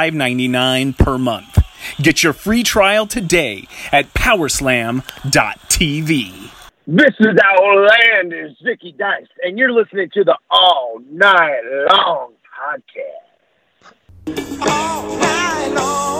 $5.99 per month. Get your free trial today at powerslam.tv. This is our land is Zicky Dice, and you're listening to the All Night Long podcast. All night long.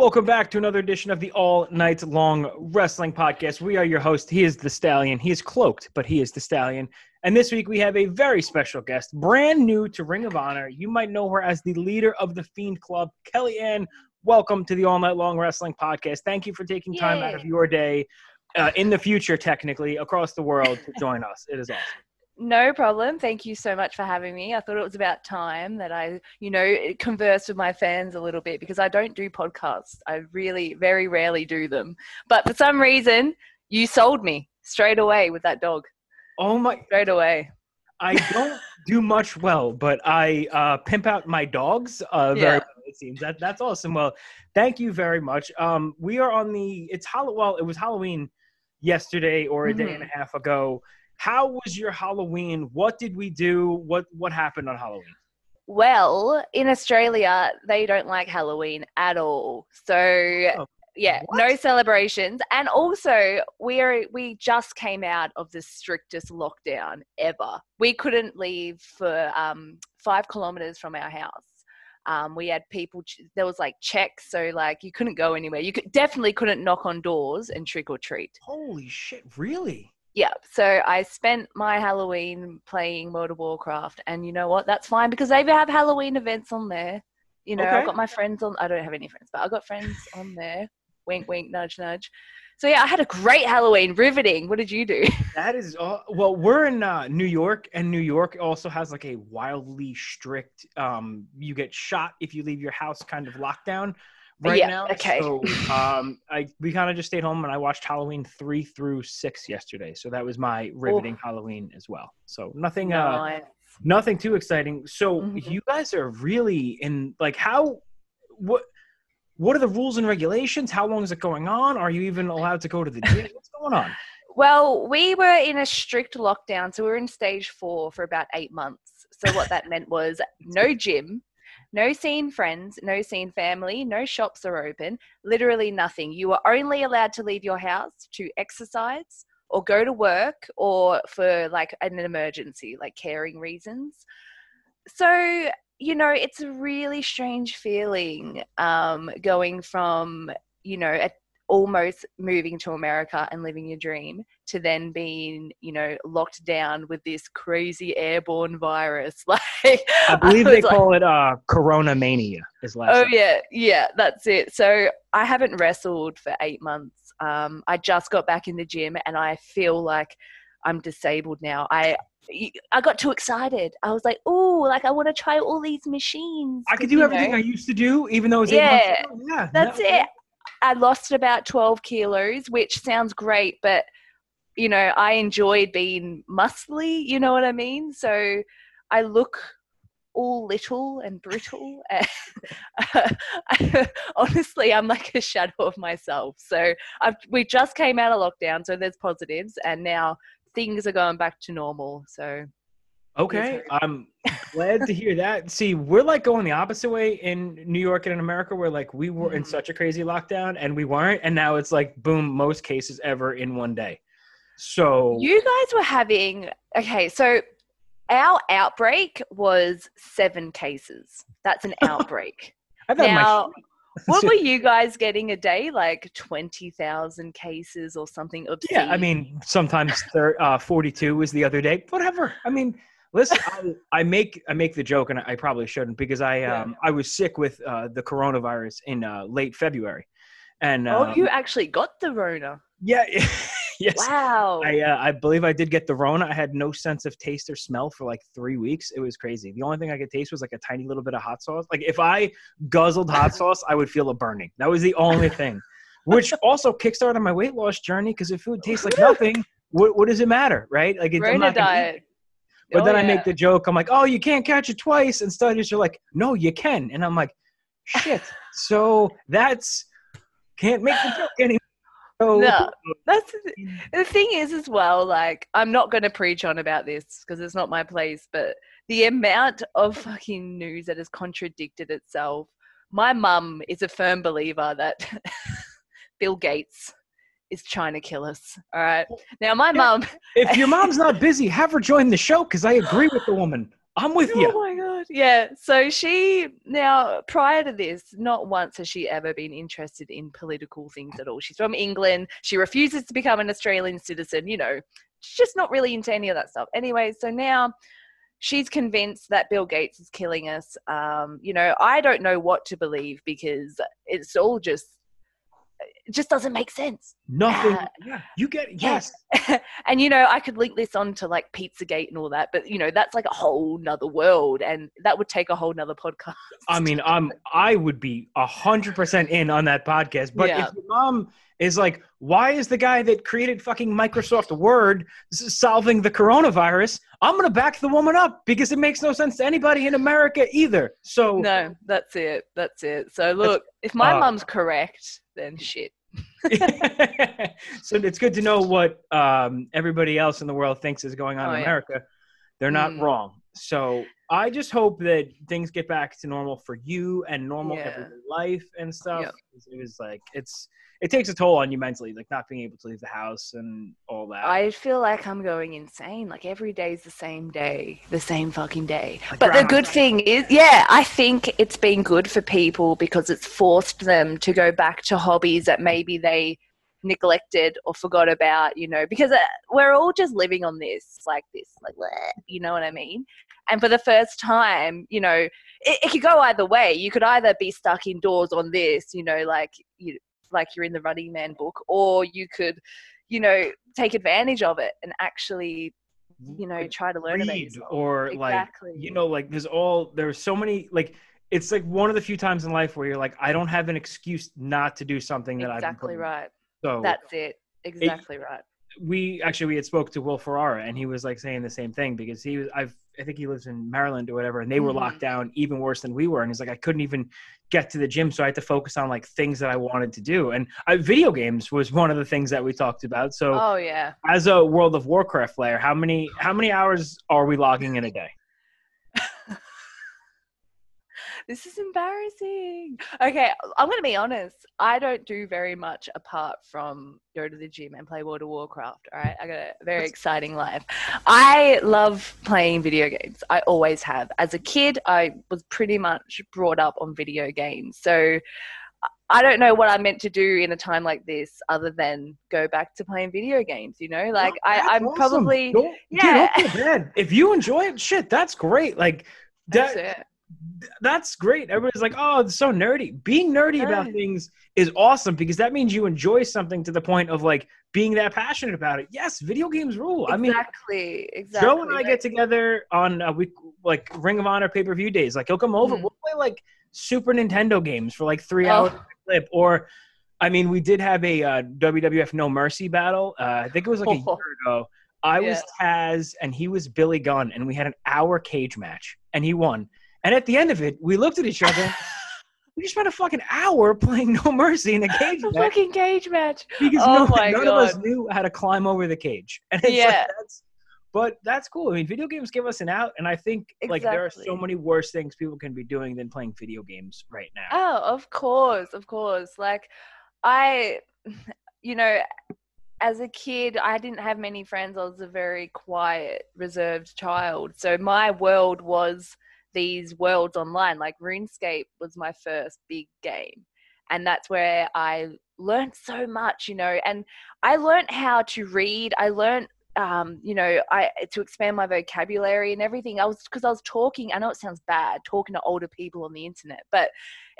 Welcome back to another edition of the All Night Long Wrestling Podcast. We are your host. He is the Stallion. He is cloaked, but he is the Stallion. And this week we have a very special guest, brand new to Ring of Honor. You might know her as the leader of the Fiend Club, Kellyanne. Welcome to the All Night Long Wrestling Podcast. Thank you for taking time out of your day, uh, in the future, technically, across the world to join us. It is awesome. No problem. Thank you so much for having me. I thought it was about time that I, you know, converse with my fans a little bit because I don't do podcasts. I really very rarely do them. But for some reason, you sold me straight away with that dog. Oh my! Straight away. I don't do much well, but I uh, pimp out my dogs uh, very Yeah. It seems. That that's awesome. Well, thank you very much. Um, we are on the it's Hall- well, it was Halloween yesterday or a day and a half ago. How was your Halloween? What did we do? What what happened on Halloween? Well, in Australia, they don't like Halloween at all. So Oh, yeah, what? no celebrations. And also, we are we just came out of the strictest lockdown ever. We couldn't leave for um, five kilometers from our house. Um, we had people. There was like checks, so like you couldn't go anywhere. You could definitely couldn't knock on doors and trick or treat. Holy shit! Really? Yeah, so I spent my Halloween playing World of Warcraft, and you know what? That's fine because they have Halloween events on there. You know, Okay. I've got my friends on. I don't have any friends, but I've got friends on there. Wink, wink, nudge, nudge. So yeah, I had a great Halloween. Riveting. What did you do? That is uh, well. We're in uh, New York, and New York also has like a wildly strict. Um, you get shot if you leave your house, kind of lockdown right Yeah, now. okay. So um, I we kind of just stayed home and I watched Halloween three through six yesterday. So that was my riveting Halloween as well. So nothing. Uh, nothing too exciting. So Mhm. you guys are really in like how what what are the rules and regulations? How long is it going on? Are you even allowed to go to the gym? What's going on? Well, we were in a strict lockdown, so we were in stage four for about eight months. So what that meant was no gym, no seeing friends, no seeing family, no shops are open, literally nothing. You were only allowed to leave your house to exercise or go to work or for like an emergency, like caring reasons. So, you know, it's a really strange feeling um, going from, you know, a almost moving to America and living your dream to then being, you know, locked down with this crazy airborne virus. Like I believe was they like, call it uh, Corona Mania. Is last. Oh time. yeah, yeah, that's it. So I haven't wrestled for eight months. Um, I just got back in the gym, and I feel like I'm disabled now. I I got too excited. I was like, oh, like I want to try all these machines. I could do everything know, I used to do, even though it was eight Yeah, months ago. Yeah, That's no, it. I lost about 12 kilos, which sounds great, but you know, I enjoyed being muscly, you know what I mean? So I look all little and brittle. And honestly, I'm like a shadow of myself. So I've, we just came out of lockdown, so there's positives, and now things are going back to normal. So Okay, I'm glad to hear that. See, we're like going the opposite way in New York and in America, where like we were in Mhm. such a crazy lockdown and we weren't, and now it's like boom, most cases ever in one day. So you guys were having okay. So our outbreak was seven cases. That's an outbreak. Had my now, what were you guys getting a day? Like twenty thousand cases or something obscene? Yeah, I mean, sometimes thir- uh, 42 was the other day. Whatever. I mean, listen, I, I make I make the joke, and I probably shouldn't because I Yeah. um I was sick with uh, the coronavirus in uh, late February, and oh, um, you actually got the Rona. yeah, yes, Wow. I uh, I believe I did get the Rona. I had no sense of taste or smell for like three weeks. It was crazy. The only thing I could taste was like a tiny little bit of hot sauce. Like if I guzzled hot sauce, I would feel a burning. That was the only thing, which also kickstarted my weight loss journey. Because if food tastes like nothing, what what does it matter, right? Like it's, I'm not diet. But Oh, then I yeah. make the joke. I'm like, oh, you can't catch it twice, and studies are like, no, you can, and I'm like, shit. so that's can't make the joke anymore. No. That's the, thing is as well. Like, I'm not going to preach on about this because it's not my place. But the amount of fucking news that has contradicted itself. My mum is a firm believer that Bill Gates is trying to kill us. All right. Now, my mum. if your mom's not busy, have her join the show because I agree with the woman. I'm with you. Oh my god. Yeah. So she now prior to this, not once has she ever been interested in political things at all. She's from England. She refuses to become an Australian citizen, you know. She's just not really into any of that stuff. Anyway, so now she's convinced that Bill Gates is killing us. Um, you know, I don't know what to believe because it's all just it just doesn't make sense. Nothing. Uh, yeah, you get yeah. yes. and you know, I could link this on to like Pizzagate and all that, but you know, that's like a whole nother world, and that would take a whole nother podcast. I mean, I'm I would be a hundred percent in on that podcast. But Yeah. if your mom is like, why is the guy that created fucking Microsoft Word solving the coronavirus? I'm gonna back the woman up because it makes no sense to anybody in America either. So no, that's it. That's it. So look, if my uh, mum's correct, then shit. so it's good to know what um, everybody else in the world thinks is going on Oh, in yeah. America. They're not Mm. wrong. So I just hope that things get back to normal for you and normal Yeah. everyday life and stuff. Yep. It was like it's it takes a toll on you mentally, like not being able to leave the house and all that. I feel like I'm going insane. Like every day's the same day, the same fucking day. Like But the good Day. thing is, yeah, I think it's been good for people because it's forced them to go back to hobbies that maybe they neglected or forgot about, you know, because uh, we're all just living on this, like this, like, you know what I mean? And for the first time, you know, it, it could go either way. You could either be stuck indoors on this, you know, like you, like you're in the Running Man book, or you could, you know, take advantage of it and actually, you know, try to learn read or like you know like there's all there's so many like it's like one of the few times in life where you're like I don't have an excuse not to do something that I've exactly right. So That's it. Exactly right. We actually we had spoke to Will Ferrara and he was like saying the same thing because he was I've I think he lives in Maryland or whatever and they were Mhm. locked down even worse than we were and he's like I couldn't even get to the gym so I had to focus on like things that I wanted to do and I, video games was one of the things that we talked about so Oh yeah. as a World of Warcraft player how many how many hours are we logging in a day This is embarrassing. Okay, I'm going to be honest. I don't do very much apart from go to the gym and play World of Warcraft. All right, I got a very exciting life. I love playing video games. I always have. As a kid, I was pretty much brought up on video games. So I don't know what I'm meant to do in a time like this other than go back to playing video games. You know, like I, I'm awesome. probably don't, Yeah. yeah. don't feel. If you enjoy it, shit, that's great. Like that's that, it. That's great. Everybody's like, oh, it's so nerdy. Being nerdy about things is awesome because that means you enjoy something to the point of like being that passionate about it. Yes, video games rule. I mean, exactly, exactly. Joe and I get together on a week like Ring of Honor pay per view days. Like he'll come over, Mhm. we'll play like Super Nintendo games for like three Oh. hours clip. Or, I mean, we did have a uh, WWF No Mercy battle. Uh, I think it was like a year ago. I was Taz and he was Billy Gunn, and we had an hour cage match, and he won. And at the end of it, we looked at each other. we just spent a fucking hour playing No Mercy in a cage match fucking cage match. because Oh no, none of us knew how to climb over the cage. And it's Yeah. like that's but that's cool. I mean, video games give us an out, and I think like there are so many worse things people can be doing than playing video games right now. Oh, of course, of course. Like, I, you know, as a kid, I didn't have many friends. I was a very quiet, reserved child. So my world was these worlds online. Like, RuneScape was my first big game. And that's where I learned so much, you know, and I learned how to read. I learned um, you know, I to expand my vocabulary and everything. I was because I was talking. I know it sounds bad talking to older people on the internet, but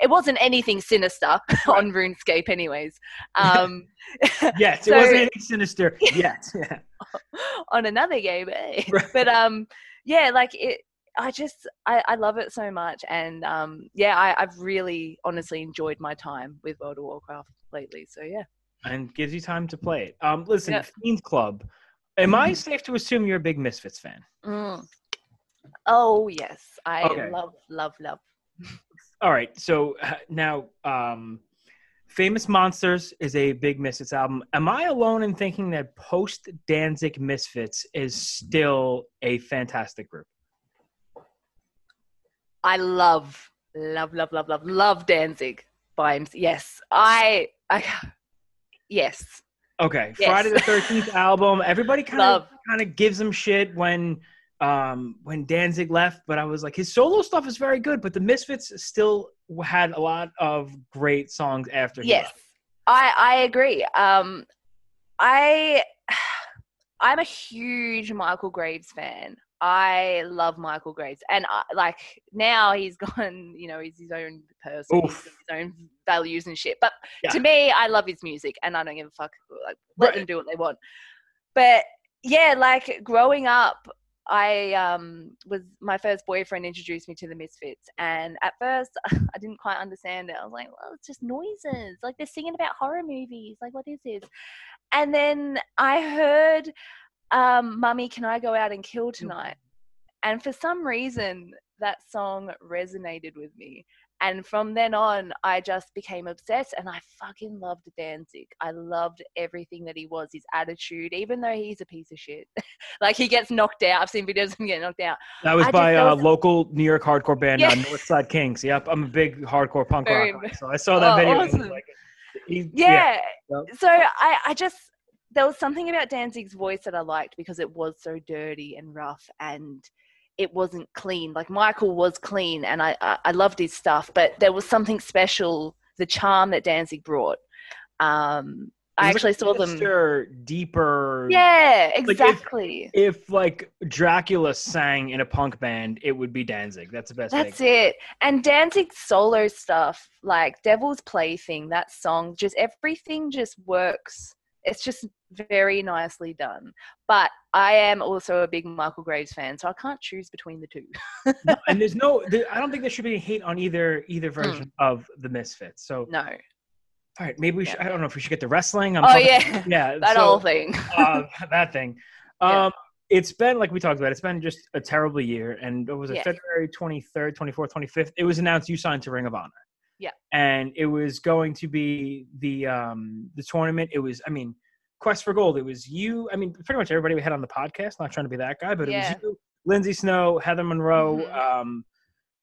it wasn't anything sinister on RuneScape, anyways. Um, Yes, So- it wasn't anything sinister yet. Yeah. on another game, eh? Right. but um, yeah, like it. I just I, I love it so much, and um, yeah, I, I've really honestly enjoyed my time with World of Warcraft lately. So yeah, and gives you time to play it. Um, listen, Yeah. Fiends Club. Am I safe to assume you're a big Misfits fan? Mm. oh yes, I Okay. love love love. All right. So uh, now, um, Famous Monsters is a big Misfits album. Am I alone in thinking that post Danzig Misfits is still a fantastic group? I love, love, love, love, love, love Danzig by him. Yes, I, I, yes, Okay, Yes. Friday the Thirteenth album. Everybody kind of kind of gives him shit when um when Danzig left, but I was like, his solo stuff is very good, but the Misfits still had a lot of great songs after. yes. I, I agree. Um, I, I'm a huge Michael Graves fan. I love Michael Graves, and I, like now he's gone. You know, he's his own person, his own values and shit. But Yeah. to me, I love his music, and I don't give a fuck. Like, let Right. them do what they want. But yeah, like growing up, I um was my first boyfriend introduced me to the Misfits, and at first I didn't quite understand it. I was like, "Well, it's just noises. Like they're singing about horror movies. Like what is this?" And then I heard, um, "Mummy, can I go out and kill tonight?" And for some reason, that song resonated with me. And from then on, I just became obsessed and I fucking loved Danzig. I loved everything that he was, his attitude, even though he's a piece of shit. like he gets knocked out. I've seen videos of him getting knocked out. That was I by a uh, was- local New York hardcore band, uh, Yeah. Northside Kings. Yep, I'm a big hardcore punk Very rock. guy, So I saw that Oh, video. and I was awesome. like, he- Yeah. Yep. So I, I just, there was something about Danzig's voice that I liked because it was so dirty and rough and it wasn't clean. Like Michael was clean and I, I, I loved his stuff, but there was something special, the charm that Danzig brought. Um, I actually like saw them. deeper. Yeah, if- exactly. If like Dracula sang in a punk band, it would be Danzig. That's the best. That's thing. it. And Danzig's solo stuff, like Devil's Plaything, that song, just everything just works. It's just very nicely done. But I am also a big Michael Graves fan, so I can't choose between the two. No, and there's no. There, I don't think there should be any hate on either either version of the Misfits. So No. all right, maybe we should. I don't know if we should get the wrestling. I'm Oh, talking- yeah. yeah. That so, whole thing. uh, that thing. Yeah. Um, it's been like we talked about. It's been just a terrible year, and it was it Yeah. February 23rd, 24th, 25th. It was announced you signed to Ring of Honor. Yeah. and it was going to be the um the tournament. It was, I mean, Quest for Gold. It was you. I mean, pretty much everybody we had on the podcast. Not trying to be that guy, but Yeah. it was you, Lindsay Snow, Heather Monroe, Mhm. um,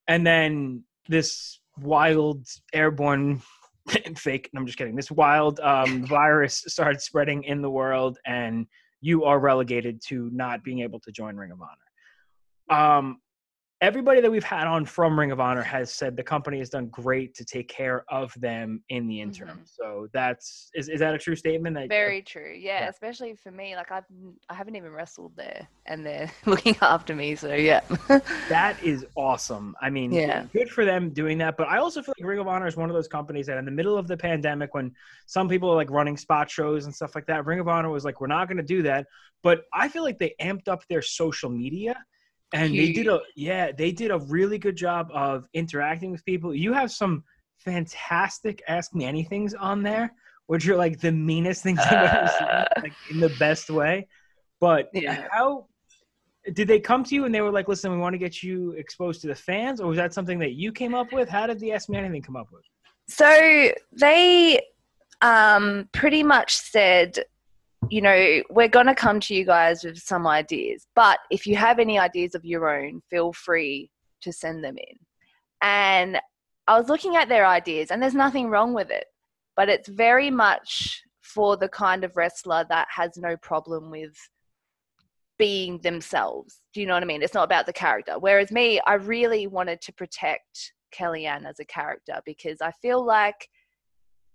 and then this wild airborne fake. I'm just kidding. This wild um, virus started spreading in the world, and you are relegated to not being able to join Ring of Honor. Um, everybody that we've had on from Ring of Honor has said the company has done great to take care of them in the interim. Mhm. So that's is, is that a true statement? That Very true. Yeah, Yeah. especially for me. Like I've I haven't even wrestled there, and they're looking after me. So yeah. that is awesome. I mean, Yeah. good for them doing that. But I also feel like Ring of Honor is one of those companies that in the middle of the pandemic, when some people are like running spot shows and stuff like that, Ring of Honor was like, we're not going to do that. But I feel like they amped up their social media. And they did a yeah, they did a really good job of interacting with people. You have some fantastic ask me anythings on there, which are like the meanest things I've ever seen, like in the best way. But Yeah. how did they come to you and they were like, "Listen, we want to get you exposed to the fans," or was that something that you came up with? How did the Ask Me Anything come up with? So they um, pretty much said, you know, we're going to come to you guys with some ideas, but if you have any ideas of your own, feel free to send them in. And I was looking at their ideas, and there's nothing wrong with it, but it's very much for the kind of wrestler that has no problem with being themselves. Do you know what I mean? It's not about the character. Whereas me, I really wanted to protect Kellyanne as a character because I feel like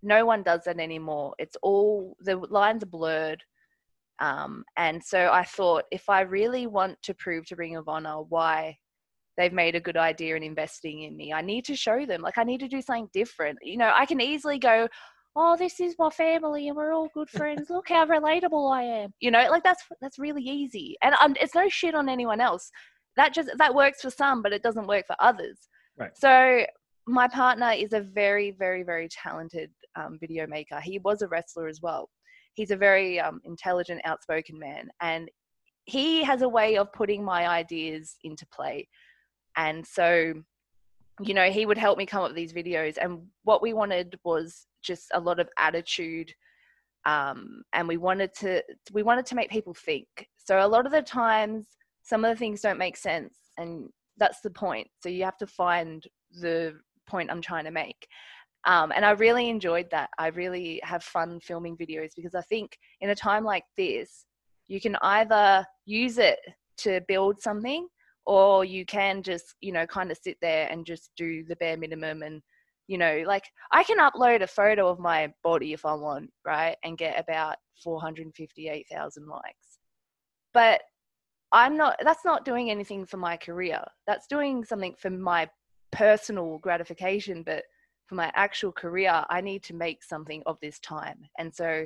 no one does that anymore. It's all the lines are blurred. Um, and so I thought if I really want to prove to Ring of Honor why they've made a good idea in investing in me, I need to show them. Like I need to do something different. You know, I can easily go, "Oh, this is my family, and we're all good friends. Look how relatable I am." You know, like that's that's really easy, and um, it's no shit on anyone else. That just that works for some, but it doesn't work for others. Right. So my partner is a very, very, very talented um, video maker. He was a wrestler as well. He's a very um, intelligent, outspoken man, and he has a way of putting my ideas into play. And so, you know, he would help me come up with these videos. And what we wanted was just a lot of attitude, um, and we wanted to we wanted to make people think. So a lot of the times, some of the things don't make sense, and that's the point. So you have to find the point I'm trying to make. Um, and I really enjoyed that. I really have fun filming videos because I think in a time like this, you can either use it to build something or you can just, you know, kind of sit there and just do the bare minimum and, you know, like I can upload a photo of my body if I want, right? And get about 458,000 likes. But I'm not, that's not doing anything for my career. That's doing something for my personal gratification. But for my actual career, I need to make something of this time. And so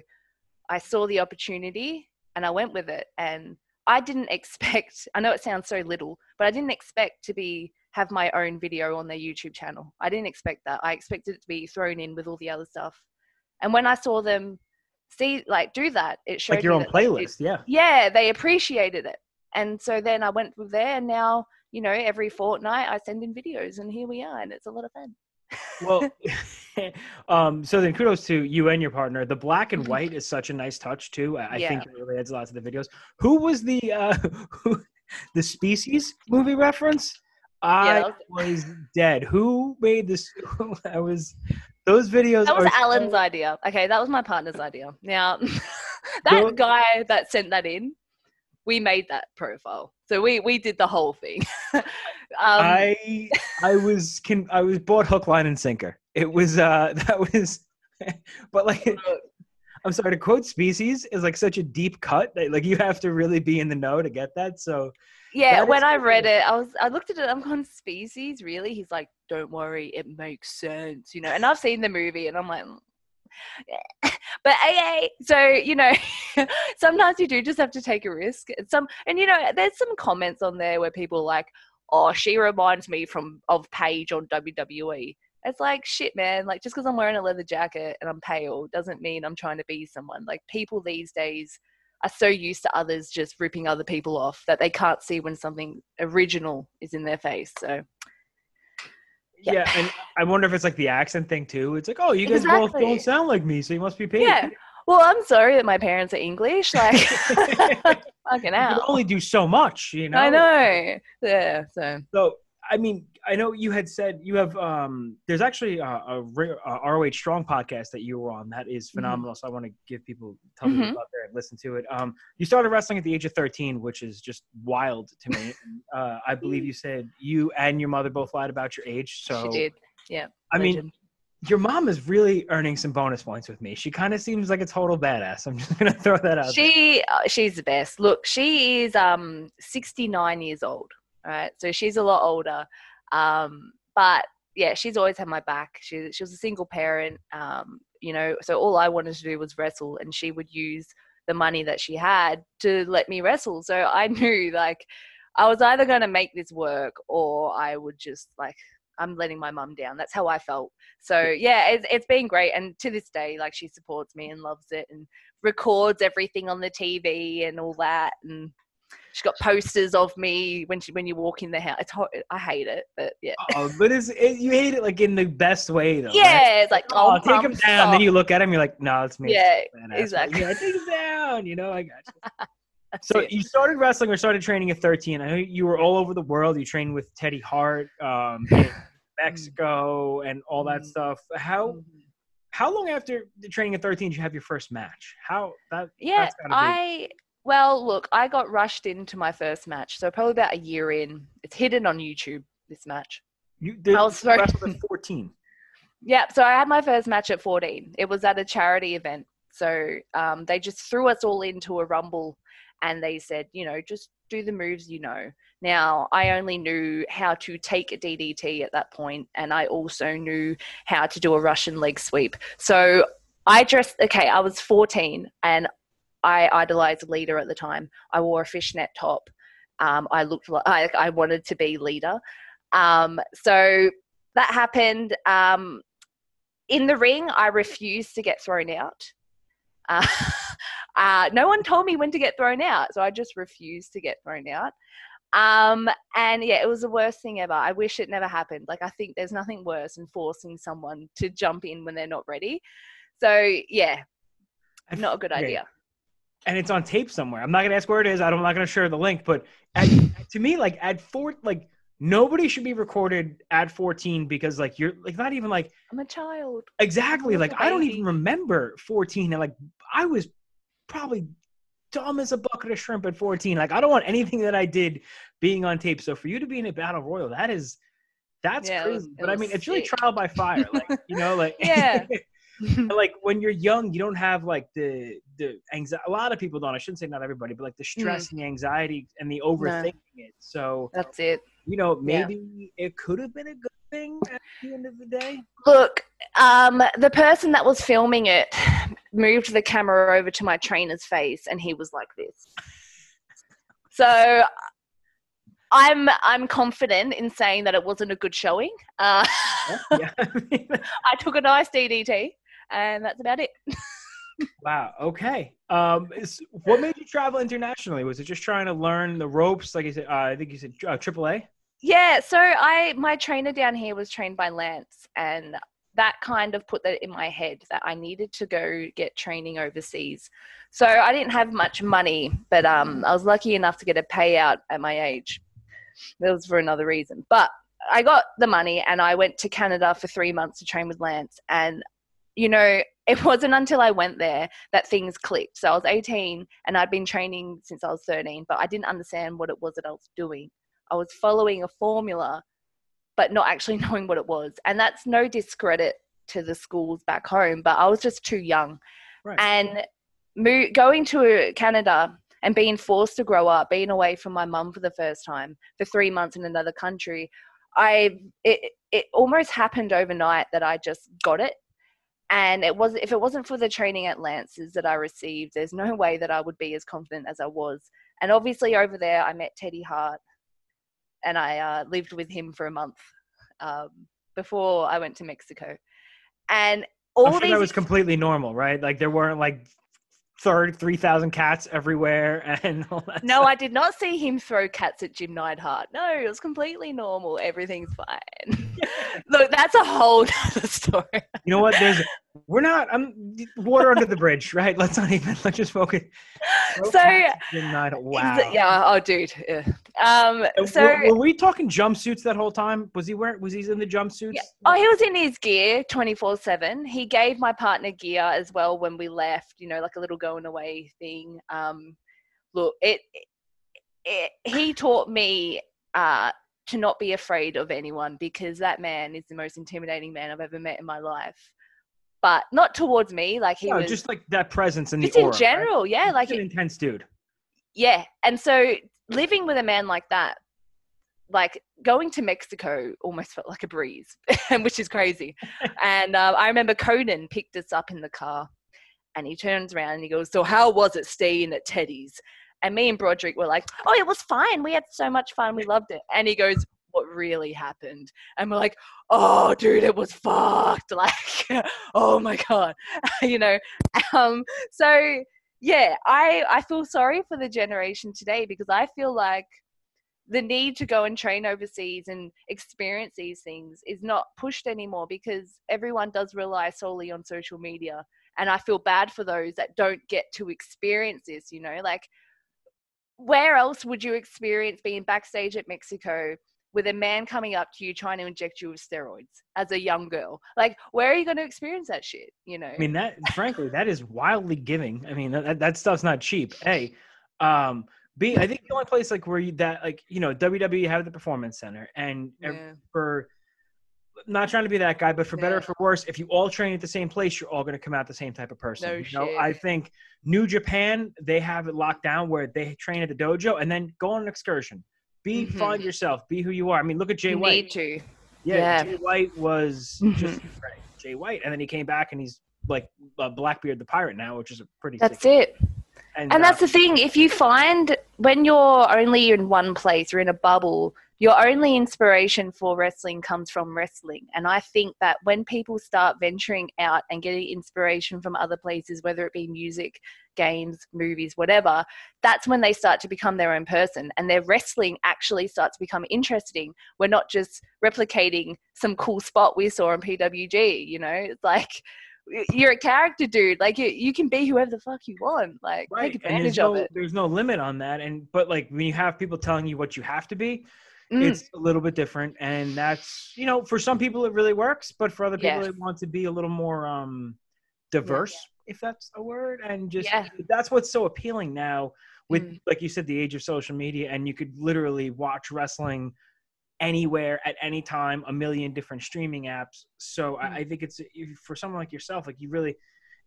I saw the opportunity and I went with it. And I didn't expect, I know it sounds so little, but I didn't expect to be have my own video on their YouTube channel. I didn't expect that. I expected it to be thrown in with all the other stuff. And when I saw them see like do that, it showed Like your own that they did- playlist, yeah. yeah, they appreciated it. And so then I went with there and now, you know, every fortnight I send in videos and here we are and it's a lot of fun. Well, um, so then kudos to you and your partner. The black and white is such a nice touch too. I, I Yeah. think it really adds a lot to the videos. Who was the uh, who, the species movie reference? I that was dead. Who made this? I was those videos. That was are so- Alan's idea. Okay, that was my partner's idea. Now, Those- that guy that sent that in, we made that profile. So we we did the whole thing. um, I I was can I was bought hook, line, and sinker. It was uh that was, but like I'm sorry to quote species is like such a deep cut that like you have to really be in the know to get that. So yeah, when I cool. read it, I was I looked at it. I'm going species, really? He's like, don't worry, it makes sense, you know. And I've seen the movie, and I'm like. But AA, so you know, sometimes you do just have to take a risk. And Some and you know, there's some comments on there where people like, "Oh, she reminds me from of Paige on WWE." It's like shit, man. Like just because I'm wearing a leather jacket and I'm pale doesn't mean I'm trying to be someone. Like people these days are so used to others just ripping other people off that they can't see when something original is in their face. So yeah. Yeah. and I wonder if it's like the accent thing too. It's like, oh, you guys both don't sound like me, so you must be Paige. yeah. Well, I'm sorry that my parents are English. Like fucking You can only do so much, you know. I know. Yeah. So So I mean, I know you had said you have. um There's actually a, a, a ROH Strong podcast that you were on that is Mm-hmm. phenomenal. So I want to give people tell people Mhm. out there and listen to it. Um, you started wrestling at the age of 13, which is just wild to me. uh, I believe you said you and your mother both lied about your age. So she did. Yeah. I mean, your mom is really earning some bonus points with me. She kind of seems like a total badass. I'm just gonna throw that out. she uh, she's the best. Look, she is um 69 years old. Right, so she's a lot older. Um, but yeah, she's always had my back. She she was a single parent. Um, you know, so all I wanted to do was wrestle, and she would use the money that she had to let me wrestle. So I knew like I was either going to make this work or I would just like I'm letting my mum down. That's how I felt. So yeah, it's it's been great, and to this day, like she supports me and loves it, and records everything on the TV and all that. And She's got posters of me when she when you walk in the house. It's hot. I hate it, but yeah. Oh, but it's, it, you hate it like in the best way though. right? Yeah, it's like Oh, oh, take him down. Then you look at him, you're like, no, it's me. Yeah, Badass. exactly. Yeah, take him down. You know, I got you. So it. you started wrestling or started training at 13. I know you were all over the world. You trained with Teddy Hart, um, Mexico, and all that Mm. stuff. How how long after the training at 13 did you have your first match? How that? Yeah, I well, look, I got rushed into my first match, so probably about a year in. It's hidden on YouTube. This match. you did I was so- wrestle at 14. Yeah, so I had my first match at 14. It was at a charity event. So um, they just threw us all into a rumble and they said, you know, just do the moves you know. Now, I only knew how to take a DDT at that point, and I also knew how to do a Russian leg sweep. So I dressed, okay, I was 14 and I idolized a Lita at the time. I wore a fishnet top. Um, I looked like I, I wanted to be Lita. Um, so that happened. Um, in the ring, I refused to get thrown out. Uh, uh, no one told me when to get thrown out, so I just refused to get thrown out. Um, and yeah, it was the worst thing ever. I wish it never happened. Like, I think there's nothing worse than forcing someone to jump in when they're not ready. So yeah, not a good idea. And it's on tape somewhere. I'm not gonna ask where it is. I don't- I'm not gonna share the link. But at, to me, like at four, like nobody should be recorded at 14 because like you're like not even like I'm a child. exactly was like I don't even remember 14 and like I was probably dumb as a bucket of shrimp at 14. Like I don't want anything that I did being on tape. So for you to be in a battle royal, that is that's Yeah, it was- crazy. but I was mean, it's really trial by fire. Like you know, like Yeah. like when you're young, you don't have like the the anxiety. A lot of people don't. I shouldn't say not everybody, but like the Mm. stress and the anxiety and the overthinking it. So That's it. you know, Yeah. maybe it could have been a good thing at the end of the day. Look, um, the person that was filming it moved the camera over to my trainer's face, and he was like this. So I'm I'm confident in saying that it wasn't a good showing. Uh, yeah. Mean, I took a nice DDT, and that's about it. wow. Okay. Um, is, what made you travel internationally? Was it just trying to learn the ropes? Like you said, uh, I think you said uh, AAA. Yeah, so I my trainer down here was trained by Lance, and that kind of put that in my head that I needed to go get training overseas. So I didn't have much money, but um, I was lucky enough to get a payout at my age. That was for another reason, but I got the money and I went to Canada for three months to train with Lance. And you know, it wasn't until I went there that things clicked. So I was 18 and I'd been training since I was 13, but I didn't understand what it was that I was doing. I was following a formula, but not actually knowing what it was. And that's no discredit to the schools back home, but I was just too young. Right. And mo- going to Canada and being forced to grow up, being away from my mum for the first time for three months in another country, I it it almost happened overnight that I just got it. And it was if it wasn't for the training at Lance's that I received, there's no way that I would be as confident as I was. And obviously over there, I met Teddy Hart, and I uh, lived with him for a month um, before I went to Mexico. And all I'm sure these that was completely normal, right? Like there weren't like third three thousand cats everywhere and all that. No, stuff. I did not see him throw cats at Jim Neidhart. No, it was completely normal. Everything's fine. Look, that's a whole other story. You know what? There's we're not. I'm water under the bridge, right? Let's not even. Let's just focus. So, Not, wow. Yeah, oh, dude. yeah. Um, so, were, were we talking jumpsuits that whole time? Was he wearing? Was he in the jumpsuits? yeah. oh, he was in his gear 24 7. He gave my partner gear as well when we left, you know, like a little going away thing. Um, look, it, it, he taught me uh, to not be afraid of anyone because that man is the most intimidating man I've ever met in my life. But not towards me, like he No, was just like that presence in the just in aura, right? general, yeah. Like an intense dude. yeah and so living with a man like that like going to mexico almost felt like a breeze which is crazy and uh, i remember Konnan picked us up in the car and he turns around and he goes so how was it staying at teddy's and me and broderick were like oh it was fine we had so much fun we loved it and he goes what really happened. And we're like oh dude it was fucked. Like oh my god you know? Um so yeah, I I feel sorry for the generation today because I feel like the need to go and train overseas and experience these things is not pushed anymore because everyone does rely solely on social media. And I feel bad for those that don't get to experience this, you know, like where else would you experience being backstage at Mexico with a man coming up to you trying to inject you with steroids as a young girl? Like, where are you going to experience that shit? You know? I mean, that frankly, that is wildly giving. I mean, that, that stuff's not cheap. Hey, um, B, I think the only place like where you that like you know WWE have the Performance Center, and Yeah. for not trying to be that guy, but for better or for worse, if you all train at the same place, you're all going to come out the same type of person. No you know, I think New Japan they have it locked down where they train at the dojo and then go on an excursion. Be Mhm. find yourself, be who you are. I mean, look at Jay you White. need to. Yeah, Yeah. Jay White was just right, Jay White, and then he came back and he's like uh, Blackbeard the Pirate now, which is a pretty. That's it. And, And uh, that's the thing. If you find when you're only in one place or in a bubble, your only inspiration for wrestling comes from wrestling. And I think that when people start venturing out and getting inspiration from other places, whether it be music, games, movies, whatever, that's when they start to become their own person. And their wrestling actually starts to become interesting. We're not just replicating some cool spot we saw on PWG, you know? It's like, you're a character dude like you, you can be whoever the fuck you want like right, take advantage there's of it there's no limit on that. And but like when you have people telling you what you have to be, Mm, it's a little bit different, and that's you know for some people it really works, but for other people Yes. they want to be a little more um diverse, if that's a word, and just Yeah. that's what's so appealing now with Mm. like you said the age of social media, and you could literally watch wrestling anywhere at any time a million different streaming apps so Mm. I, I think it's for someone like yourself like you really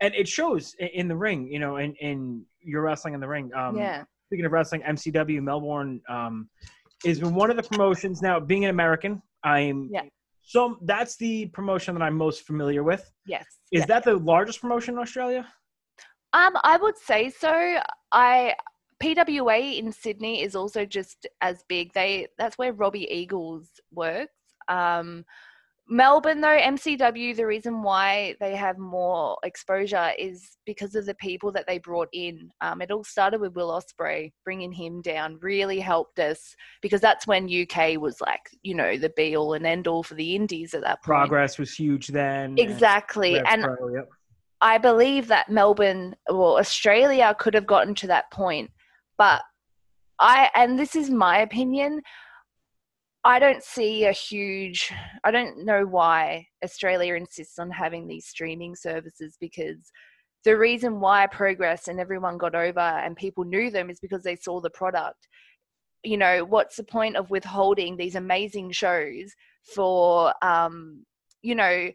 and it shows in the ring you know in in your wrestling in the ring um yeah speaking of wrestling mcw melbourne um is been one of the promotions. Now being an american i'm Yeah. so that's the promotion that i'm most familiar with. Yes is yeah. that the largest promotion in australia? Um i would say so. I pwa in sydney is also just as big. They that's where robbie eagles works. Um Melbourne, though, MCW, the reason why they have more exposure is because of the people that they brought in. Um, it all started with Will Ospreay, bringing him down really helped us because that's when UK was like, you know, the be all and end all for the indies at that point. progress was huge then Exactly. Rev And Pro, yep. I believe that Melbourne or Australia could have gotten to that point, but I and this is my opinion. I don't see a huge. I don't know why Australia insists on having these streaming services because the reason why Progress and everyone got over and people knew them is because they saw the product. You know, what's the point of withholding these amazing shows for, um, you know,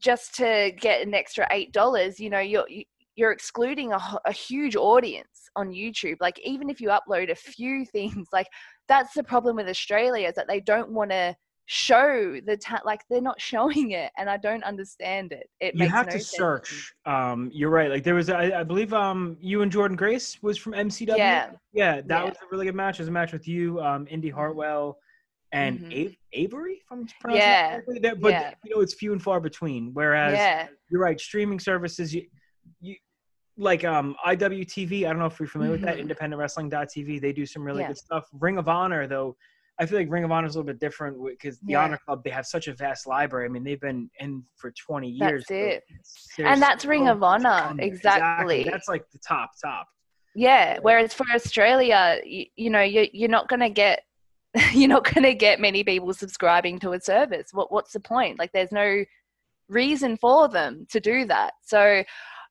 just to get an extra eight dollars? You know, you're you- you're excluding a huge audience on YouTube. Like even if you upload a few things, like that's the problem with Australia is that they don't want to show the ta- like they're not showing it, and I don't understand it. It you makes have no to search um you're right like there was I, I believe um you and jordan grace was from mcw Yeah. yeah that Yeah. was a really good match it was a match with you um indy hartwell and Mhm. A- avery if i'm pronouncing Yeah. correctly. But Yeah. you know it's few and far between whereas Yeah, you're right streaming services you like um iwtv i don't know if you're familiar with that Mhm. independentwrestling.tv they do some really Yeah. good stuff ring of honor though I feel like Ring of Honor is a little bit different because the Yeah. Honor Club they have such a vast library. I mean, they've been in for 20 years. That's it. And that's Ring of much Honor, on there. exactly. That's like the top top. yeah. Whereas for Australia, you, you know, you you're not gonna get. You're not going to get many people subscribing to a service. What what's the point? Like, there's no reason for them to do that. So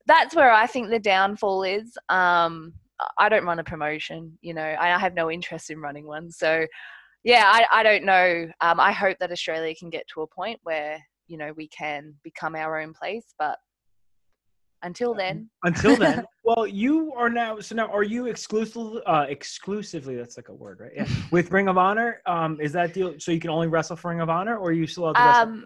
that's where I think the downfall is. Um, I don't run a promotion, you know, I have no interest in running one. So, yeah, I, I don't know. Um, I hope that Australia can get to a point where, you know, we can become our own place. But until then, Until then, well, you are now. So now, are you exclusively, uh, exclusively? That's like a word, right? Yeah. With Ring of Honor, um, is that deal? So you can only wrestle for Ring of Honor, or you still have to wrestle? Um,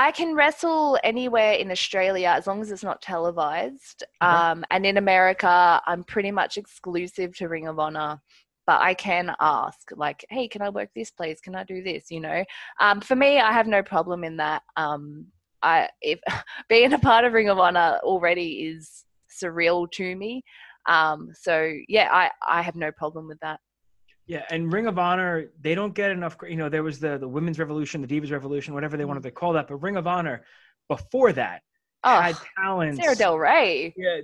I can wrestle anywhere in Australia as long as it's not televised. Um, and in America, I'm pretty much exclusive to Ring of Honor. But I can ask, like, hey, can I work this place? Can I do this? You know, um, for me, I have no problem in that. Um, I if being a part of Ring of Honor already is surreal to me. Um, so yeah, I I have no problem with that. Yeah, and Ring of Honor, they don't get enough. You know, there was the the women's revolution, the divas revolution, whatever they wanted to call that. But Ring of Honor, before that, had Oh. Sarah Del Rey. Yeah,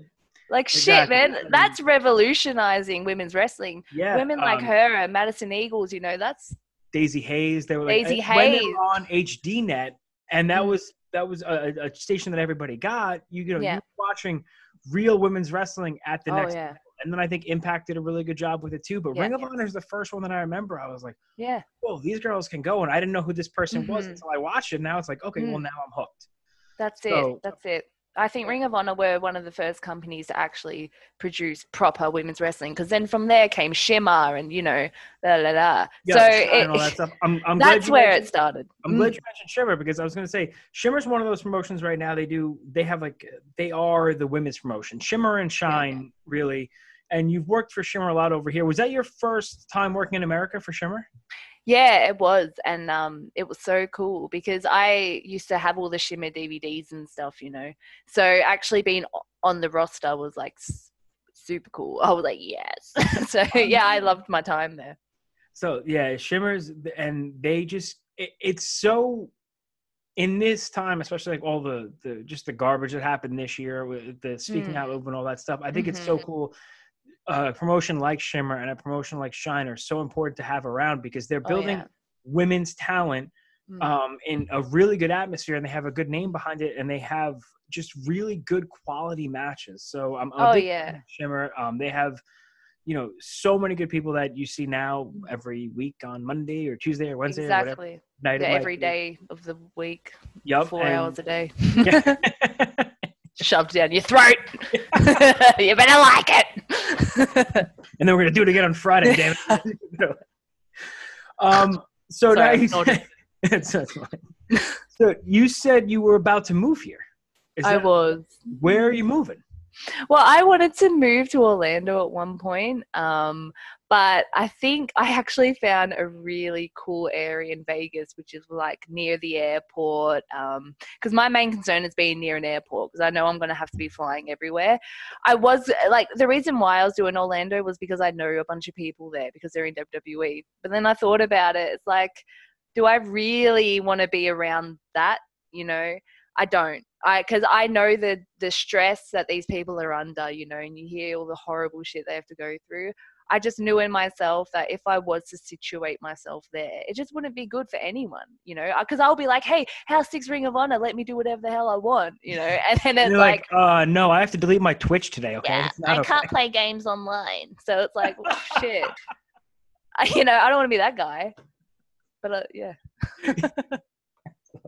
Like Exactly. shit, man. That's revolutionizing women's wrestling. yeah. Women like um, her and Madison Eagles, you know, that's Daizee Haze. They were like, Daisy uh, when they Hayes. were on HDNet, and that Mm. was that was a, a station that everybody got. You, you know, Yeah. you were watching real women's wrestling at the oh next. yeah, And then I think Impact did a really good job with it too. But Yeah, Ring of yeah. Honor is the first one that I remember. I was like, yeah. well, these girls can go!" And I didn't know who this person was Mhm. until I watched it. Now it's like, okay, well Mm. now I'm hooked. That's So- it. That's it. I think Ring of Honor were one of the first companies to actually produce proper women's wrestling because then from there came Shimmer and you know, la la la. Yeah, so that it, stuff. I'm, I'm that's where it started. I'm Mm. glad you mentioned Shimmer because I was going to say Shimmer's one of those promotions right now. They do they have like they are the women's promotion. Shimmer and Shine really. And you've worked for Shimmer a lot over here. Was that your first time working in America for Shimmer? Yeah, it was, and um, it was so cool because I used to have all the Shimmer DVDs and stuff, you know. So actually being on the roster was like super cool. I was like, yes. so yeah, I loved my time there. So yeah, Shimmer's and they just it, it's so in this time, especially like all the the just the garbage that happened this year with the speaking Mm. out movement, and all that stuff. I think it's so Mhm. cool. Uh, a promotion like Shimmer and a promotion like Shine are so important to have around because they're Oh, building yeah. women's talent Mm. um, in a really good atmosphere, and they have a good name behind it, and they have just really good quality matches. So I'm, I'm Oh, big yeah. Shimmer. Um, they have, you know, so many good people that you see now every week on Monday or Tuesday or Wednesday or whatever exactly. night. Yeah, every day of the week, Yup, four and- hours a day, Yeah. shoved down your throat. you better like it. And then we're gonna do it again on Friday. damn it. um. So now you said, it's, that's fine. So you said you were about to move here. Is I that- was. Where are you moving? Well, I wanted to move to Orlando at one point, um, but I think I actually found a really cool area in Vegas, which is like near the airport. Because my main concern is being near an airport, because I know I'm going to have to be flying everywhere. I was like, the reason why I was doing Orlando was because I know a bunch of people there because they're in WWE. But then I thought about it. It's like, do I really want to be around that? You know, I don't. I because I know the the stress that these people are under, you know, and you hear all the horrible shit they have to go through. I just knew in myself that if I was to situate myself there, it just wouldn't be good for anyone, you know, because I'll be like, hey, House Six Ring of Honor, let me do whatever the hell I want, you know, and then it's like, like, uh, no, I have to delete my Twitch today. Okay, yeah, I can't play games online, so it's like, well, shit, I, you know, I don't want to be that guy, but uh, yeah,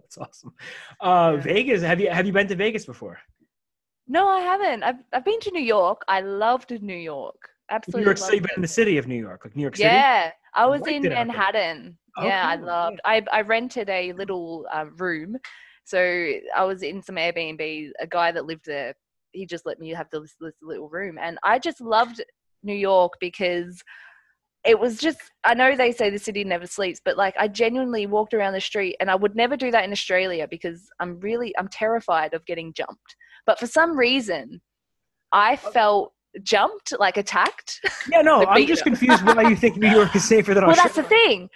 That's awesome. Uh, Yeah. Vegas. Have you have you been to Vegas before? no, I haven't. I've I've been to New York. I loved New York. Absolutely. New York City, but in the city of New York, like New York City. Yeah, I was liked in it out there. Manhattan. Oh, yeah, I loved. I I rented a little uh, room, so I was in some Airbnb. A guy that lived there, he just let me have this, this little room, and I just loved New York because it was just. I know they say the city never sleeps, but like I genuinely walked around the street, and I would never do that in Australia because I'm really I'm terrified of getting jumped. But for some reason, I felt jumped, like attacked. Yeah, no, I'm just confused why you think New York is safer than Australia. well, that's the thing.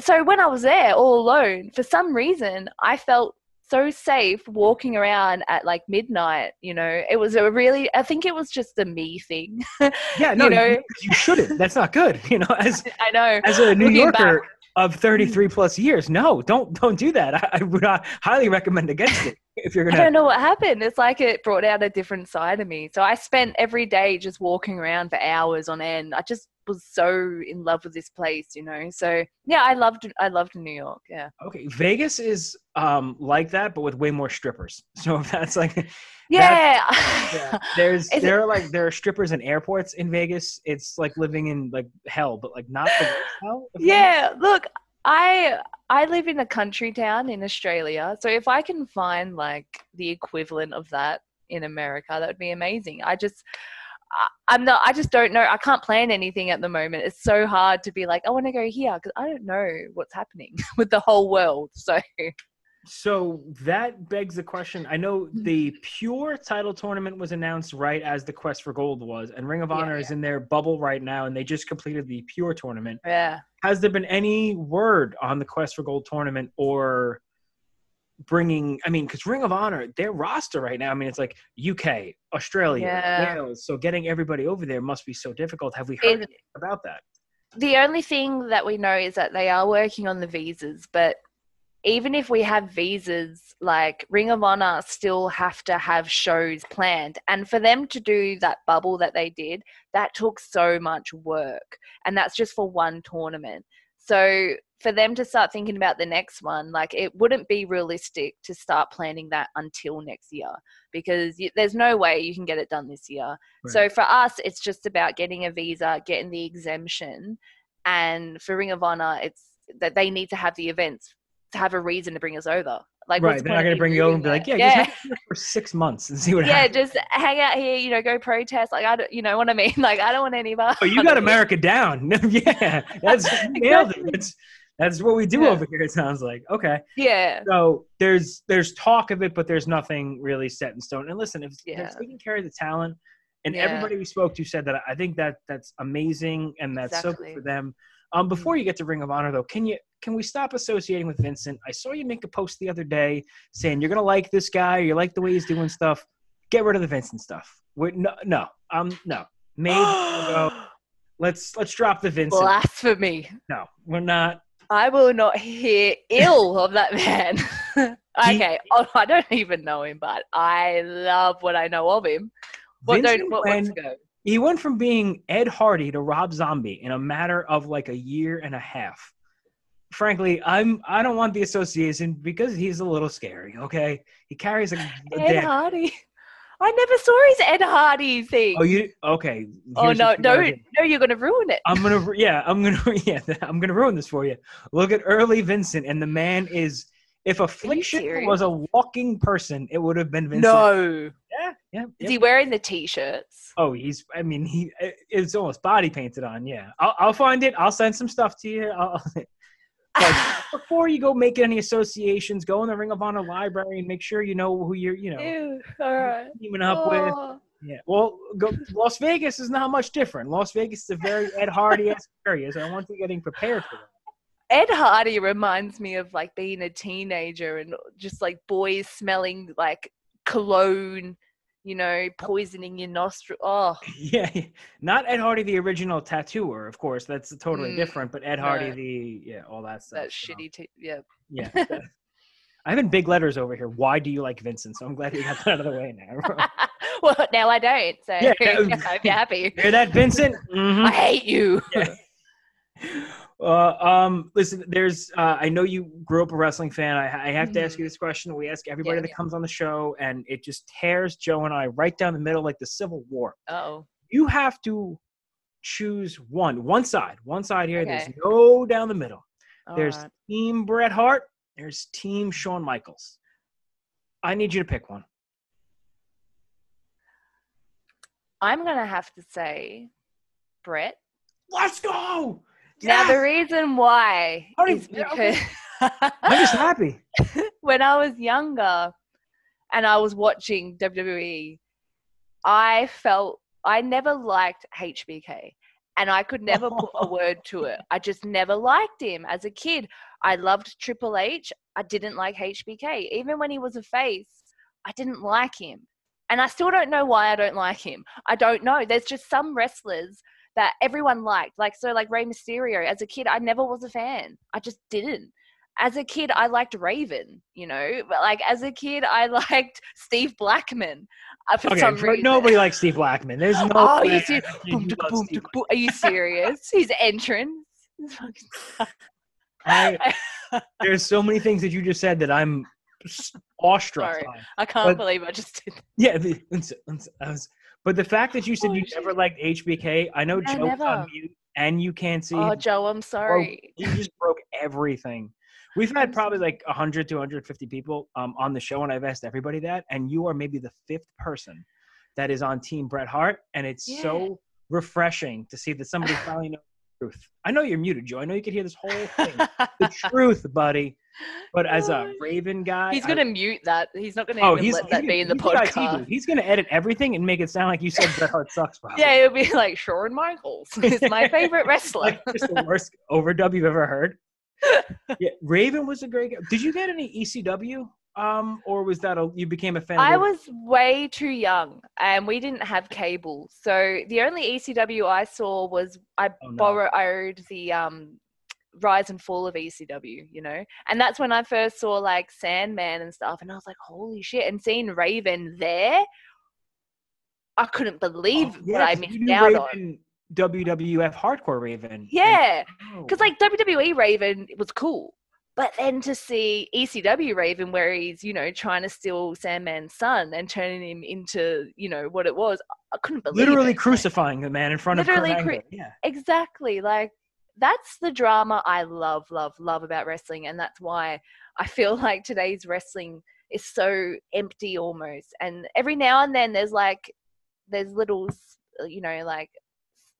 So when I was there all alone, for some reason, I felt so safe walking around at like midnight. You know, it was a really. I think it was just a me thing. Yeah, no, you know- you, you shouldn't. That's not good. You know, as I know. as a New Looking Yorker back. of mm. 33 plus years, no, don't don't do that. I, I would highly recommend against it if you're I gonna. don't know what happened. It's like it brought out a different side of me. So I spent every day just walking around for hours on end. I just was so in love with this place, you know. So yeah, I loved I loved New York. Yeah. Okay, Vegas is um like that, but with way more strippers. So if that's like, Yeah. yeah, there's Is it- there are like there are strippers in airports in Vegas. It's like living in like hell, but like not the worst hell. if that makes- yeah look i i live in a country town in australia so if i can find like the equivalent of that in america that would be amazing i just i'm not i just don't know i can't plan anything at the moment it's so hard to be like i want to go here because i don't know what's happening with the whole world so So that begs the question. I know mm-hmm. the pure title tournament was announced right as the Quest for Gold was, and Ring of Yeah, Honor is in their bubble right now, and they just completed the pure tournament. Yeah. Has there been any word on the Quest for Gold tournament or bringing? I mean, because Ring of Honor, their roster right now, I mean, it's like UK, Australia, Yeah. Wales. So getting everybody over there must be so difficult. Have we heard It- about that? the only thing that we know is that they are working on the visas, but even if we have visas, like Ring of Honor still have to have shows planned. And for them to do that bubble that they did, that took so much work. And that's just for one tournament. So for them to start thinking about the next one, like it wouldn't be realistic to start planning that until next year because y there's no way you can get it done this year. So for us, it's just about getting a visa, getting the exemption, and for Ring of Honor, it's that they need to have the events have a reason to bring us over. Like, right. They're not going to bring you over and be like, yeah, yeah, hang out here for six months and see what yeah, happens. just hang out here, you know, go protest. Like, I don't, you know what I mean? Like, I don't want any of. Oh, you got America down. yeah, that's nailed it. Exactly. That's that's what we do Yeah. over here. It sounds like okay. Yeah, So there's there's talk of it, but there's nothing really set in stone. And listen, if they're Yeah. taking care of the talent, and Yeah. everybody we spoke to said that, I think that that's amazing and that's so good for them. Um, before you get to Ring of Honor, though, can you can we stop associating with Vincent? I saw you make a post the other day saying you're gonna like this guy, you like the way he's doing stuff. Get rid of the Vincent stuff. We're, no, no, um, no. Go. Let's let's drop the Vincent. blasphemy. No, we're not. I will not hear ill of that man. Okay, oh, I don't even know him, but I love what I know of him. What Vincent don't what wants went- to go? He went from being Ed Hardy to Rob Zombie in a matter of like a year and a half. Frankly, I'm I don't want the association because he's a little scary. Okay, he carries a, a Ed Hardy. I never saw his Ed Hardy thing. Oh, you okay? oh no, what you gotta no, no! You're gonna ruin it. I'm gonna yeah, I'm gonna yeah, I'm gonna ruin this for you. Look at early Vincent, and the man is. If affliction was a walking person, it would have been Vincent. no, Yeah, is yeah. he wearing the t-shirts? Oh, he's. I mean, he. It's almost body painted on. Yeah, I'll, I'll find it. I'll send some stuff to you. I'll, before you go making any associations, go in the Ring of Honor library and make sure you know who you're. You know, Ew, all right. teaming up with. Oh, Yeah. Well, go, Las Vegas is not much different. Las Vegas is a very Ed Hardy area, so I want you getting prepared for that. Ed Hardy reminds me of like being a teenager and just like boys smelling like cologne, you know, poisoning your nostril. Oh, Yeah, yeah. not Ed Hardy, the original tattooer, of course. That's totally Mm, different. But Ed Hardy, no. the yeah, all that stuff. that shitty. T- yeah. Yeah. I have in big letters over here. Why do you like Vincent? So I'm glad you got that out of the way now. well, now I don't. So Yeah, I hope you're happy. Hear that, Vincent? Mhm. I hate you. Uh, um, listen, there's. Uh, I know you grew up a wrestling fan. I, I have to ask you this question. We ask everybody Mm-hmm. Yeah, that yeah. comes on the show, and it just tears Joe and I right down the middle, like the Civil War. Oh, You have to choose one, one side, one side here. There's no down the middle. There's alright. Team Bret Hart. There's Team Shawn Michaels. I need you to pick one. I'm gonna have to say, Bret. Let's go. Now the reason why How you- is because okay. I'm just happy. when I was younger and I was watching WWE, I felt I never liked HBK and I could never put a word to it. I just never liked him as a kid. I loved Triple H. I didn't like HBK. Even when he was a face, I didn't like him. And I still don't know why I don't like him. I don't know. There's just some wrestlers that everyone liked. Like so like Rey Mysterio as a kid I never was a fan. I just didn't as a kid, I liked Raven, you know, but like as a kid, I liked Steve Blackman uh, for Okay, some reason. nobody likes Steve Blackman. There's no. Oh, you can boom, love boom, boom. Are you serious? His entrance. I, there's so many things that you just said that I'm awestruck Sorry. I can't But- believe I just did. Yeah, the, it's- it's- I was, but the fact that you said you never liked HBK, I know No, Joe's never. on mute and you can't see. Oh, him. Joe, I'm sorry. Bro, you just broke everything. We've had probably like 100 to 150 people um, on the show, and I've asked everybody that, and you are maybe the fifth person that is on Team Bret Hart, and it's Yeah. so refreshing to see that somebody finally knows the truth. I know you're muted, Joe. I know you could hear this whole thing. the truth, buddy. But as a Raven guy, He's gonna mute that. He's not gonna oh, even he's let that he- be in the he's IT, podcast. He's gonna edit everything and make it sound like you said Bret Hart sucks. Probably. Yeah, it'll be like Shawn Michaels is my favorite wrestler. like just the worst overdub you've ever heard. yeah, Raven was a great. guy. Did you get any ECW? Um, or was that a you became a fan? I of was way too young and we didn't have cable. So the only ECW I saw was I Oh, no. borrowed the um rise and fall of ECW, you know? And that's when I first saw like Sandman and stuff and I was like, holy shit. And seeing Raven there, I couldn't believe Oh, what I missed out on. WWF Hardcore Raven. Yeah. oh, Because like WWE Raven was cool. But then to see ECW Raven where he's, you know, trying to steal Sandman's son and turning him into, you know, what it was, I couldn't believe literally it. Crucifying the man in front Literally of Kurt cru- Yeah. Exactly. Like that's the drama I love, love, love about wrestling. And that's why I feel like today's wrestling is so empty almost. And every now and then there's like, there's little, uh, you know, like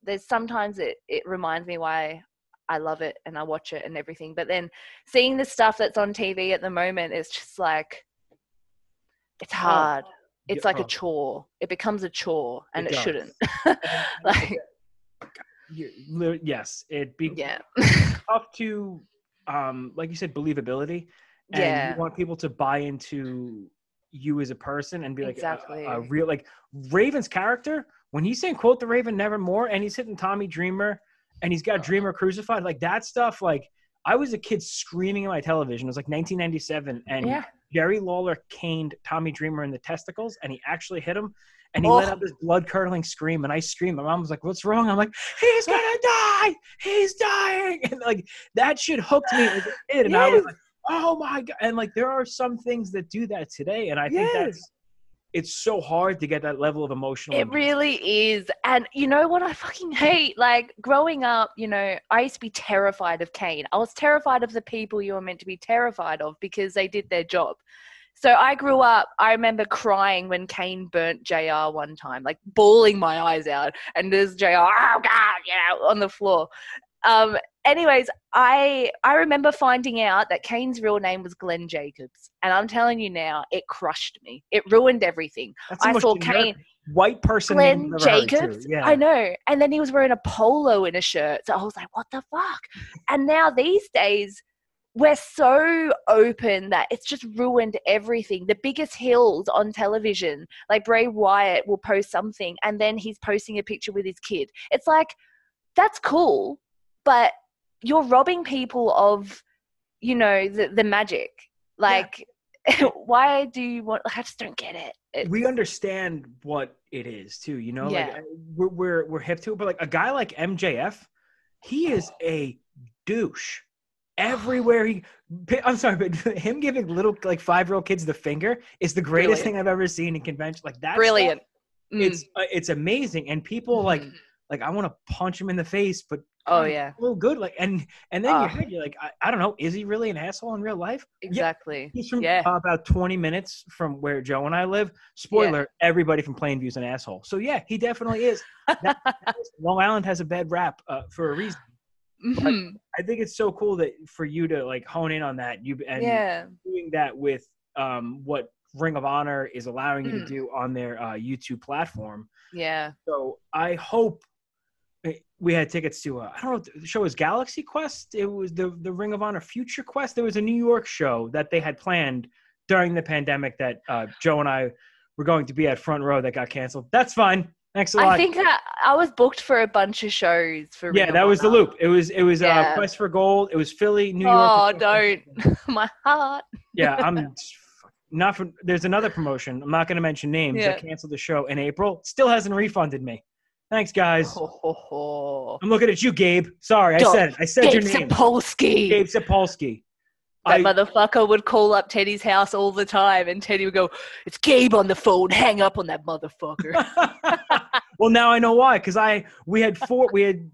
there's sometimes it, it reminds me why I love it and I watch it and everything. But then seeing the stuff that's on TV at the moment is just like, it's hard. It's Yeah, like a oh. chore. It becomes a chore and It it, shouldn't. Like, yes, it be yeah. tough to, um, like you said, believability. And Yeah. you want people to buy into you as a person and be like, Exactly. a, a real like Raven's character when he's saying "quote the Raven nevermore" and he's hitting Tommy Dreamer and he's got Dreamer crucified, like that stuff. Like I was a kid screaming at my television. It was like 1997, and Yeah. Jerry Lawler caned Tommy Dreamer in the testicles, and he actually hit him. And he let Oh. out this blood curdling scream, and I screamed. My mom was like, "What's wrong?" I'm like, "He's gonna die! He's dying!" And like that shit hooked me as a kid, and I was like, "Oh my god!" And like there are some things that do that today, and I think Yes. that's it's so hard to get that level of emotional. It investment. really is. And you know what I fucking hate? Like growing up, you know, I used to be terrified of Kane. I was terrified of the people you were meant to be terrified of because they did their job. So I grew up, I remember crying when Kane burnt JR one time, like bawling my eyes out. And there's JR, oh God, you know, on the floor. Um, anyways, I I remember finding out that Kane's real name was Glenn Jacobs. And I'm telling you now, it crushed me. It ruined everything. I saw Kane white person Glenn you've ever heard, too. Jacobs. Yeah, I know. And then he was wearing a polo in a shirt. So I was like, what the fuck? And now these days, we're so open that it's just ruined everything. The biggest hills on television, like Bray Wyatt will post something and then he's posting a picture with his kid. It's like, that's cool, but you're robbing people of, you know, the, the magic. Like, why do you want, like, I just don't get it. It's- we understand what it is too. You know, Yeah. like we're, we're we're hip to it, but like a guy like MJF, he is oh. a douche. Everywhere he, I'm sorry, but him giving little like five year old kids the finger is the greatest Brilliant. thing I've ever seen in convention. Like that, Brilliant. It's uh, it's amazing, and people like Mhm. like I want to punch him in the face, but Oh, yeah. little good. Like and and then your head, you're like, I, I don't know, is he really an asshole in real life? Yeah, Exactly. He's from Yeah. uh, about 20 minutes from where Joe and I live. Spoiler: everybody from Plainview's an asshole. So yeah, he definitely is. That- Long Island has a bad rap uh, for a reason. Mhm. I think it's so cool that for you to like hone in on that. You and Yeah. doing that with um, what Ring of Honor is allowing you to Mm. do on their uh, YouTube platform. Yeah. So I hope eh, we had tickets to. Uh, I don't know. The show was Galaxy Quest. It was the the Ring of Honor Future Quest. There was a New York show that they had planned during the pandemic that uh, Joe and I were going to be at front row that got canceled. That's fine. Thanks a lot. I think that I was booked for a bunch of shows for yeah, that was the loop. It was it was uh, Quest for Gold. It was Philly, New York. Oh, don't. My heart. Yeah, I'm not from. There's another promotion. I'm not going to mention names. Yeah. That canceled the show in April. Still hasn't refunded me. Thanks, guys. Ho, ho, ho. I'm looking at you, Gabe. Sorry, I Don't- said it. I said Gabe your name. Sapolsky. Gabe Sapolsky. That I- motherfucker would call up Teddy's house all the time, and Teddy would go, "It's Gabe on the phone. Hang up on that motherfucker." well, now I know why. Because I we had four we had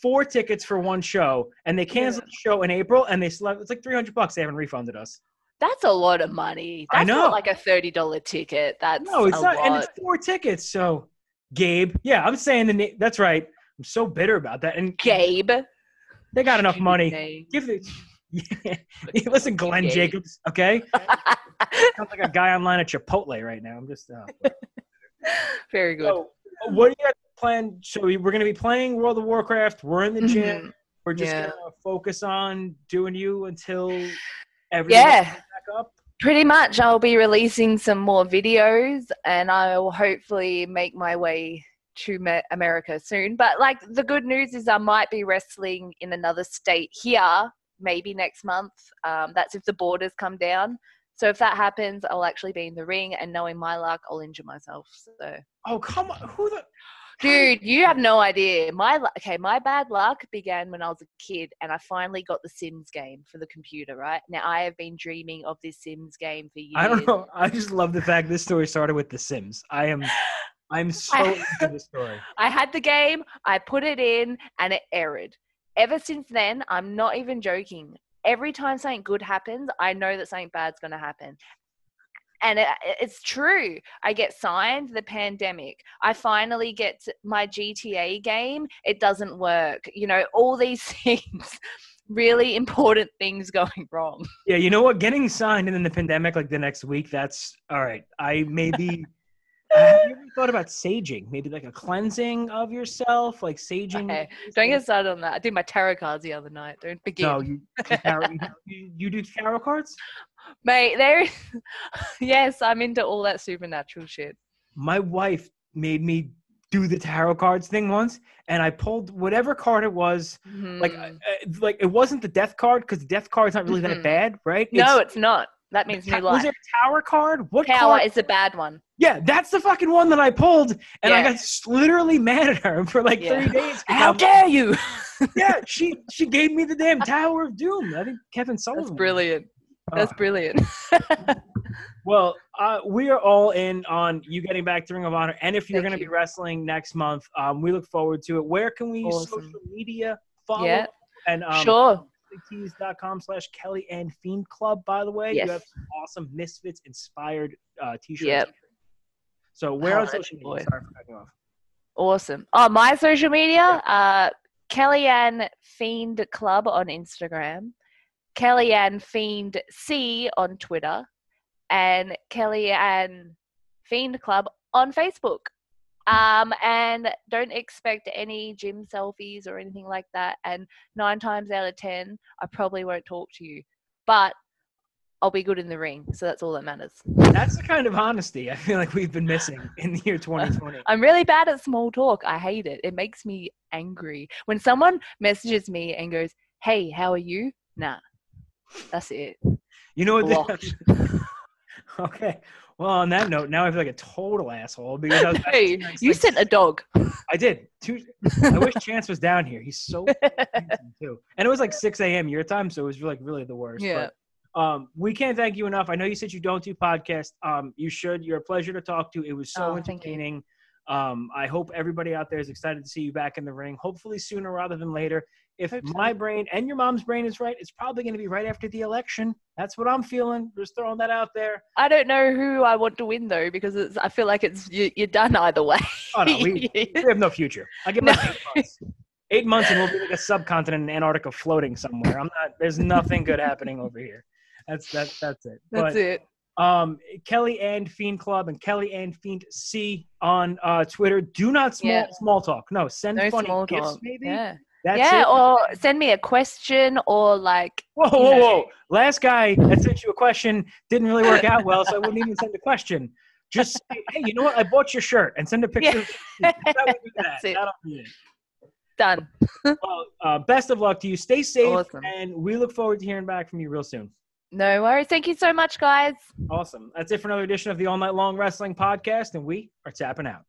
four tickets for one show, and they canceled the show in April, and they slept. It's like 300 bucks. They haven't refunded us. That's a lot of money. I know. not like a thirty dollar ticket. That's No, it's not, lot. and it's four tickets. So, Gabe, yeah, I'm saying the name. That's right. I'm so bitter about that. And Gabe. they got enough money. Give the Listen, Glenn Yeah. Jacobs. Okay, sounds like a guy online at Chipotle right now. I'm just. Uh, Very good. so, what do you guys plan? So we- we're going to be playing World of Warcraft. We're in the gym. Mhm. We're just Yeah. going to focus on doing you until everything Yeah. back up. Pretty much, I'll be releasing some more videos and I will hopefully make my way to America soon. But, like, the good news is I might be wrestling in another state here, maybe next month. Um, that's if the borders come down. So, if that happens, I'll actually be in the ring and knowing my luck, I'll injure myself. So, Oh come on! Who the? Dude, you have no idea. My okay, my bad luck began when I was a kid, and I finally got the Sims game for the computer. Right now, I have been dreaming of this Sims game for years. I don't know. I just love the fact this story started with The Sims. I am, I'm so I- into this story. I had the game, I put it in, and it errored. Ever since then, I'm not even joking. Every time something good happens, I know that something bad's going to happen. And it, it's true. I get signed the pandemic. I finally get my GTA game. It doesn't work. You know, all these things, really important things going wrong. Yeah, you know what? Getting signed and then the pandemic, like the next week, that's all right. I maybe. have you ever thought about saging? Maybe like a cleansing of yourself, like saging. Okay, Don't get started on that. I did my tarot cards the other night. Don't begin. No, you, you, tarot, you, you do tarot cards. Mate, there. yes, I'm into all that supernatural shit. My wife made me do the tarot cards thing once, and I pulled whatever card it was. Like, uh, uh, like it wasn't the death card because the death card's not really that Mhm. bad, right? no, It's- it's not. That means new was life. there a tower card? What Tower card? is a bad one. Yeah, that's the fucking one that I pulled, and I got literally mad at her for like Yeah. three days. How I'm- dare you? Yeah, she she gave me the damn Tower of Doom. I think Kevin Sullivan. That's was- brilliant. That's Oh. brilliant. Well, uh, we are all in on you getting back to Ring of Honor, and if you're going to be wrestling next month, um, we look forward to it. Where can we Awesome. social media follow? Yeah. And um, sure. tees.com slash Kellyanne Fiend Club, by the way. Yes. You have some awesome Misfits inspired uh, t shirts. Yep. So, where on social media? Sorry for cutting off. Awesome. Oh, my social media, uh, Kellyanne Fiend Club on Instagram, Kellyanne Fiend C on Twitter, and Kellyanne Fiend Club on Facebook. Um, and don't expect any gym selfies or anything like that. And nine times out of ten, I probably won't talk to you, but I'll be good in the ring. So that's all that matters. That's the kind of honesty I feel like we've been missing in the year 2020. I'm really bad at small talk. I hate it. It makes me angry. When someone messages me and goes, Hey, how are you? Nah. That's it. You know what? Okay. Well, on that note, now I feel like a total asshole because I was hey, you like, sent a dog. I did. Two, I wish Chance was down here. He's so too. And it was like 6 a.m. your time, so it was like really the worst. Yeah. But, um, we can't thank you enough. I know you said you don't do podcasts. Um, you should. You're a pleasure to talk to. It was so Oh, entertaining. Um, I hope everybody out there is excited to see you back in the ring. Hopefully sooner rather than later. If my brain and your mom's brain is right, it's probably going to be right after the election. That's what I'm feeling. Just throwing that out there. I don't know who I want to win though, because it's, I feel like it's you, you're done either way. Oh no, we, we have no future. I give No. eight months. Eight months and we'll be like a subcontinent in Antarctica floating somewhere. I'm not. There's nothing good happening over here. That's that's that's it. That's but, it. Um, Kellyanne Fiend Club and Kellyanne Fiend C on uh, Twitter. Do not small Yeah. small talk. No, send No funny small gifts. talk. Maybe Yeah. that's yeah, it. or send me a question or like Whoa, whoa, know- whoa! Last guy that sent you a question didn't really work out well, so I wouldn't even send a question. Just say, hey, you know what? I bought your shirt and send a picture. Yeah. That would be that. That's be it. done. Well, uh, best of luck to you. Stay safe, Awesome. and we look forward to hearing back from you real soon. No worries. Thank you so much, guys. Awesome. That's it for another edition of the All Night Long Wrestling Podcast, and we are tapping out.